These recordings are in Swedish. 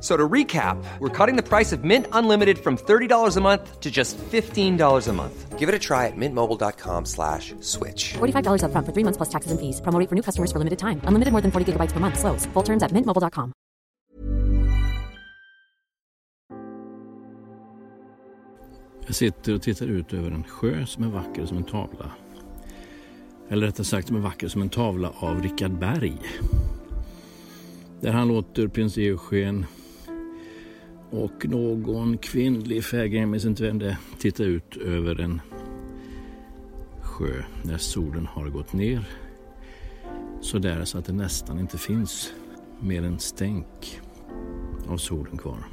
So to recap, we're cutting the price of Mint Unlimited from $30 a month to just $15 a month. Give it a try at mintmobile.com slash switch. $45 upfront for three months plus taxes and fees. Promo for new customers for limited time. Unlimited more than 40 gigabytes per month. Slows. Full terms at mintmobile.com. Jag sitter och tittar ut över en sjö som är vacker som en tavla. Eller rättare sagt som är vacker som en tavla av Richard Berg. Där han låter prins Eugen och någon kvinnlig fägring, jag minns inte vem det är, ut över en sjö när solen har gått ner. Så där så att det nästan inte finns mer än stänk av solen kvar.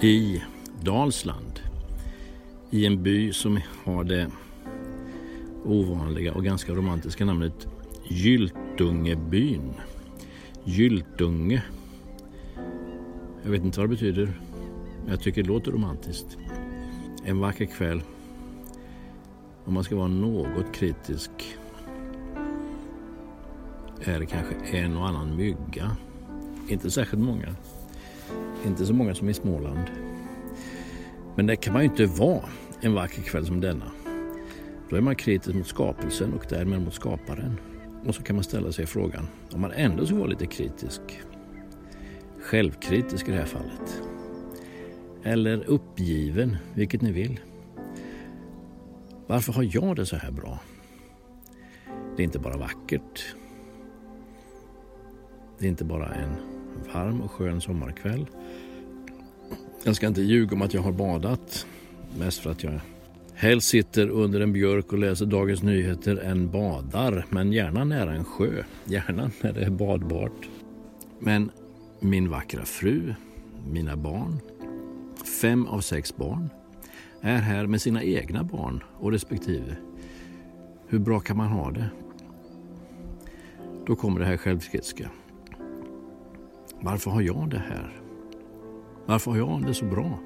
I Dalsland, i en by som har det ovanliga och ganska romantiska namnet Gyltungebyn. Gyltunge. Jag vet inte vad det betyder. Men jag tycker det låter romantiskt. En vacker kväll. Om man ska vara något kritisk är det kanske en och annan mygga. Inte särskilt många. Inte så många som i Småland. Men det kan man ju inte vara en vacker kväll som denna. Då är man kritisk mot skapelsen och därmed mot skaparen. Och så kan man ställa sig frågan om man ändå ska vara lite kritisk. Självkritisk i det här fallet. Eller uppgiven, vilket ni vill. Varför har jag det så här bra? Det är inte bara vackert. Det är inte bara en varm och skön sommarkväll. Jag ska inte ljuga om att jag har badat. Mest för att jag helst sitter under en björk och läser Dagens Nyheter än badar. Men gärna nära en sjö. Gärna när det är badbart. Men min vackra fru, mina barn, fem av sex barn, är här med sina egna barn och respektive. Hur bra kan man ha det? Då kommer det här självkritiska. Varför har jag det här? Varför har jag det så bra?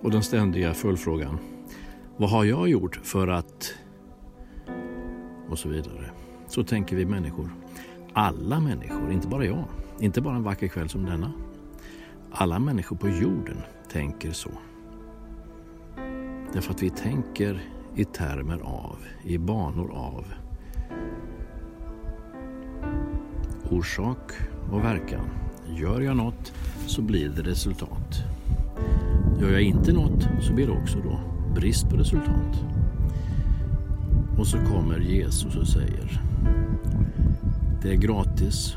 Och den ständiga följdfrågan. Vad har jag gjort för att... Och så vidare. Så tänker vi människor. Alla människor, inte bara jag. Inte bara en vacker kväll som denna. Alla människor på jorden tänker så. Därför att vi tänker i termer av, i banor av orsak och verkan. Gör jag något så blir det resultat. Gör jag inte något så blir det också då brist på resultat. Och så kommer Jesus och säger Det är gratis.